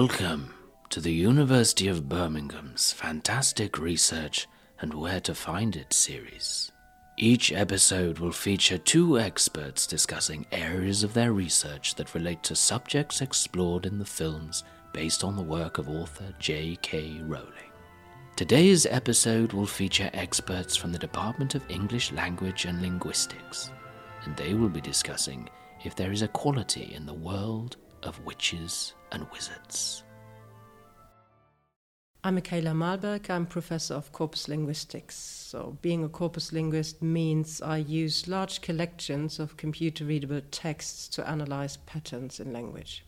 Welcome to the University of Birmingham's Fantastic Research and Where to Find It series. Each episode will feature two experts discussing areas of their research that relate to subjects explored in the films based on the work of author J.K. Rowling. Today's episode will feature experts from the Department of English Language and Linguistics, and they will be discussing if there is equality in the world of witches and wizards. I'm Michaela Mahlberg. I'm professor of corpus linguistics. So, being a corpus linguist means I use large collections of computer readable texts to analyze patterns in language.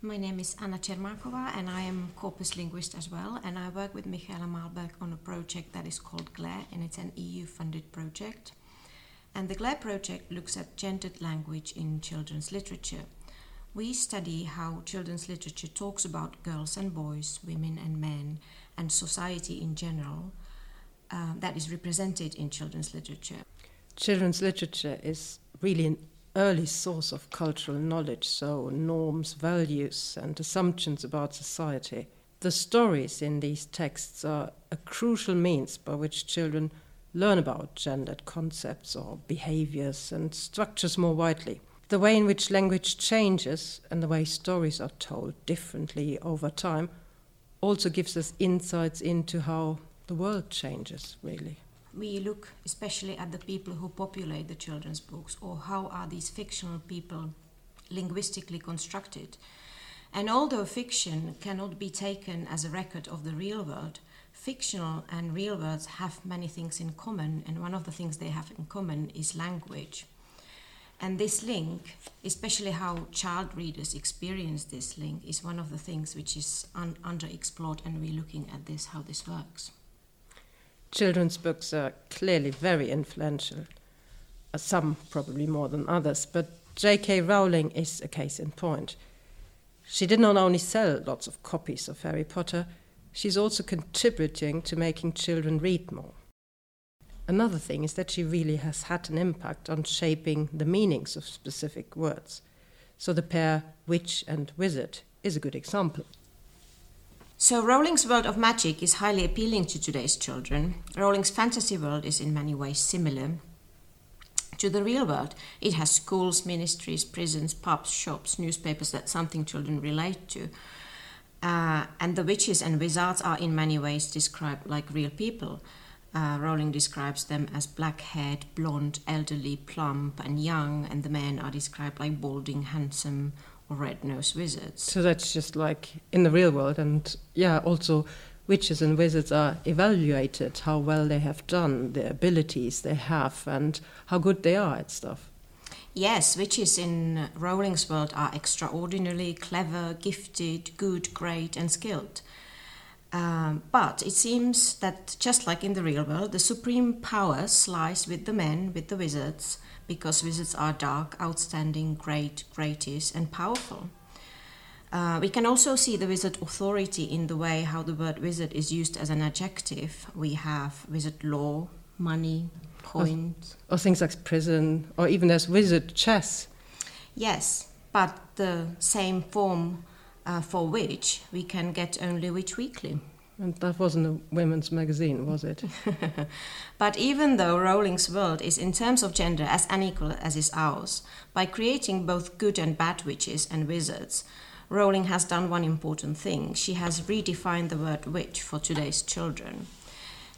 My name is Anna Chermakova, and I am corpus linguist as well. And I work with Michaela Mahlberg on a project that is called GLARE, and it's an EU funded project. And the GLARE project looks at gendered language in children's literature. We study how children's literature talks about girls and boys, women and men, and society in general uh, that is represented in children's literature. Children's literature is really an early source of cultural knowledge, so norms, values, and assumptions about society. The stories in these texts are a crucial means by which children learn about gendered concepts or behaviors and structures more widely. The way in which language changes and the way stories are told differently over time also gives us insights into how the world changes, really. We look especially at the people who populate the children's books, or how are these fictional people linguistically constructed. And although fiction cannot be taken as a record of the real world, fictional and real worlds have many things in common, and one of the things they have in common is language. And this link, especially how child readers experience this link, is one of the things which is un- underexplored, and we're looking at this, how this works. Children's books are clearly very influential, uh, some probably more than others, but J.K. Rowling is a case in point. She did not only sell lots of copies of Harry Potter, she's also contributing to making children read more. Another thing is that she really has had an impact on shaping the meanings of specific words. So the pair witch and wizard is a good example. So, Rowling's world of magic is highly appealing to today's children. Rowling's fantasy world is in many ways similar to the real world. It has schools, ministries, prisons, pubs, shops, newspapers that's something children relate to. Uh, and the witches and wizards are in many ways described like real people. Uh, Rowling describes them as black haired, blonde, elderly, plump, and young, and the men are described like balding, handsome, or red nosed wizards. So that's just like in the real world. And yeah, also witches and wizards are evaluated how well they have done, the abilities they have, and how good they are at stuff. Yes, witches in Rowling's world are extraordinarily clever, gifted, good, great, and skilled. Um, but it seems that just like in the real world, the supreme power lies with the men, with the wizards, because wizards are dark, outstanding, great, greatest, and powerful. Uh, we can also see the wizard authority in the way how the word wizard is used as an adjective. We have wizard law, money, coins. Or, or things like prison, or even as wizard chess. Yes, but the same form uh, for which we can get only Witch Weekly. And that wasn't a women's magazine, was it? but even though Rowling's world is, in terms of gender, as unequal as is ours, by creating both good and bad witches and wizards, Rowling has done one important thing. She has redefined the word witch for today's children.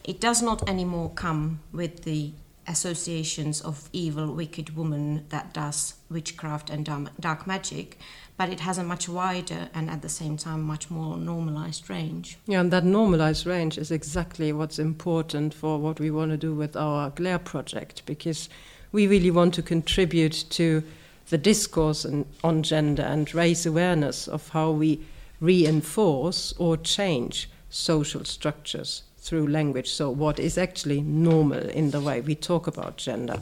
It does not anymore come with the associations of evil, wicked woman that does witchcraft and dark magic, but it has a much wider and at the same time much more normalized range. Yeah, and that normalized range is exactly what's important for what we want to do with our Glare project because we really want to contribute to the discourse on gender and raise awareness of how we reinforce or change social structures through language. So, what is actually normal in the way we talk about gender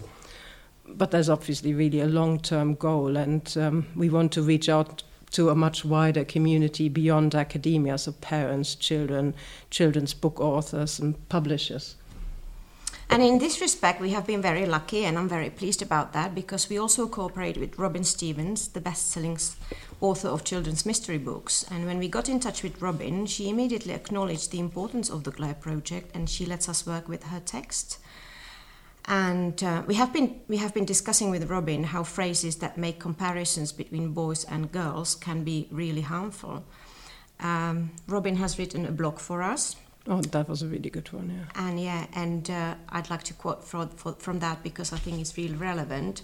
but there's obviously really a long term goal, and um, we want to reach out to a much wider community beyond academia, so parents, children, children's book authors, and publishers. And in this respect, we have been very lucky, and I'm very pleased about that because we also cooperate with Robin Stevens, the best selling author of children's mystery books. And when we got in touch with Robin, she immediately acknowledged the importance of the Glare project and she lets us work with her text. And uh, we have been we have been discussing with Robin how phrases that make comparisons between boys and girls can be really harmful. Um, Robin has written a blog for us Oh, that was a really good one, yeah. And yeah, and uh, I'd like to quote from, from that because I think it's really relevant.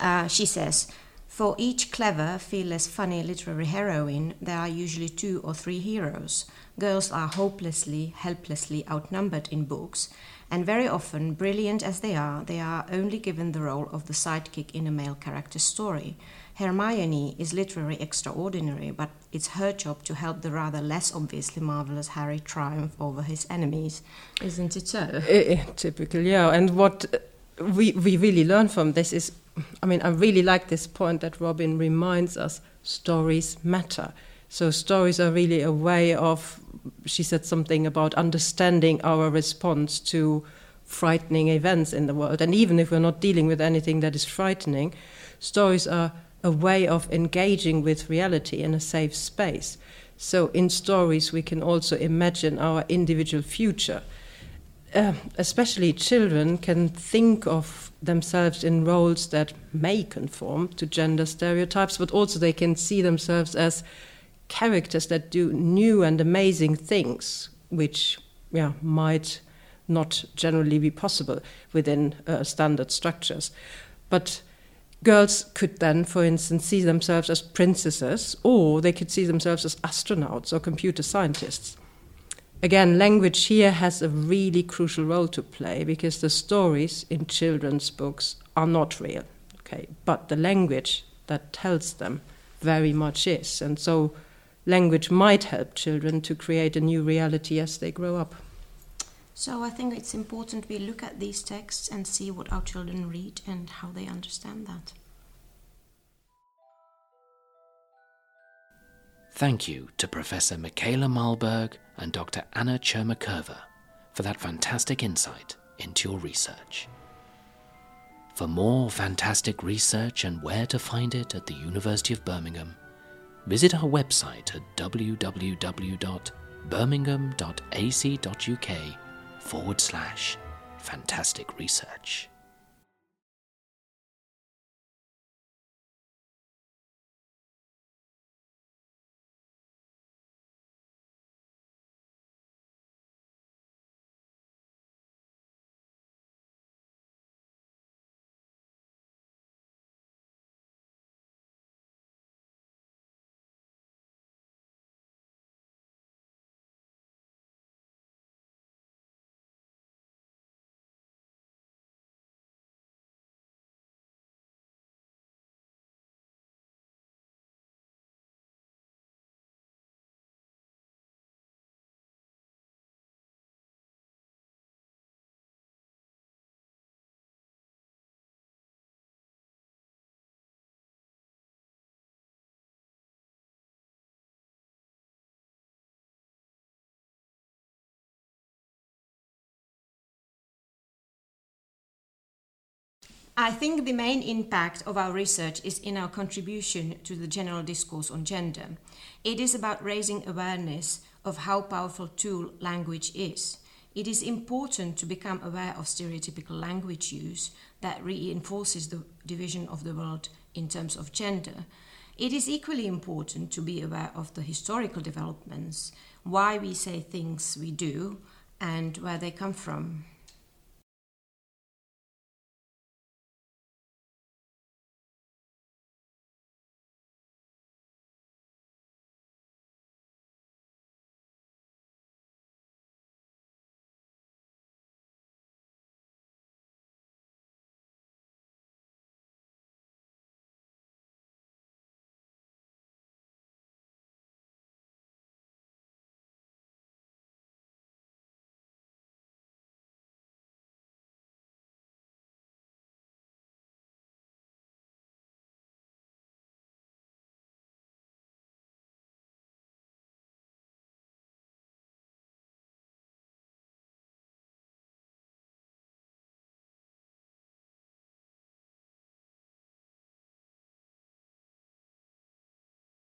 Uh, she says, For each clever, fearless, funny literary heroine, there are usually two or three heroes. Girls are hopelessly, helplessly outnumbered in books, and very often, brilliant as they are, they are only given the role of the sidekick in a male character's story. Hermione is literally extraordinary, but it's her job to help the rather less obviously marvelous Harry triumph over his enemies. Isn't it so? Uh, typical, yeah. And what we, we really learn from this is I mean, I really like this point that Robin reminds us stories matter. So, stories are really a way of, she said something about understanding our response to frightening events in the world. And even if we're not dealing with anything that is frightening, stories are a way of engaging with reality in a safe space. So, in stories, we can also imagine our individual future. Uh, especially children can think of themselves in roles that may conform to gender stereotypes, but also they can see themselves as characters that do new and amazing things, which yeah, might not generally be possible within uh, standard structures. But girls could then, for instance, see themselves as princesses, or they could see themselves as astronauts or computer scientists. Again, language here has a really crucial role to play because the stories in children's books are not real, okay, but the language that tells them very much is. And so, language might help children to create a new reality as they grow up. So I think it's important we look at these texts and see what our children read and how they understand that. Thank you to Professor Michaela Mahlberg and Dr. Anna Chermakova for that fantastic insight into your research. For more fantastic research and where to find it at the University of Birmingham, visit our website at www.birmingham.ac.uk forward slash fantastic research. I think the main impact of our research is in our contribution to the general discourse on gender. It is about raising awareness of how powerful tool language is. It is important to become aware of stereotypical language use that reinforces the division of the world in terms of gender. It is equally important to be aware of the historical developments, why we say things we do, and where they come from.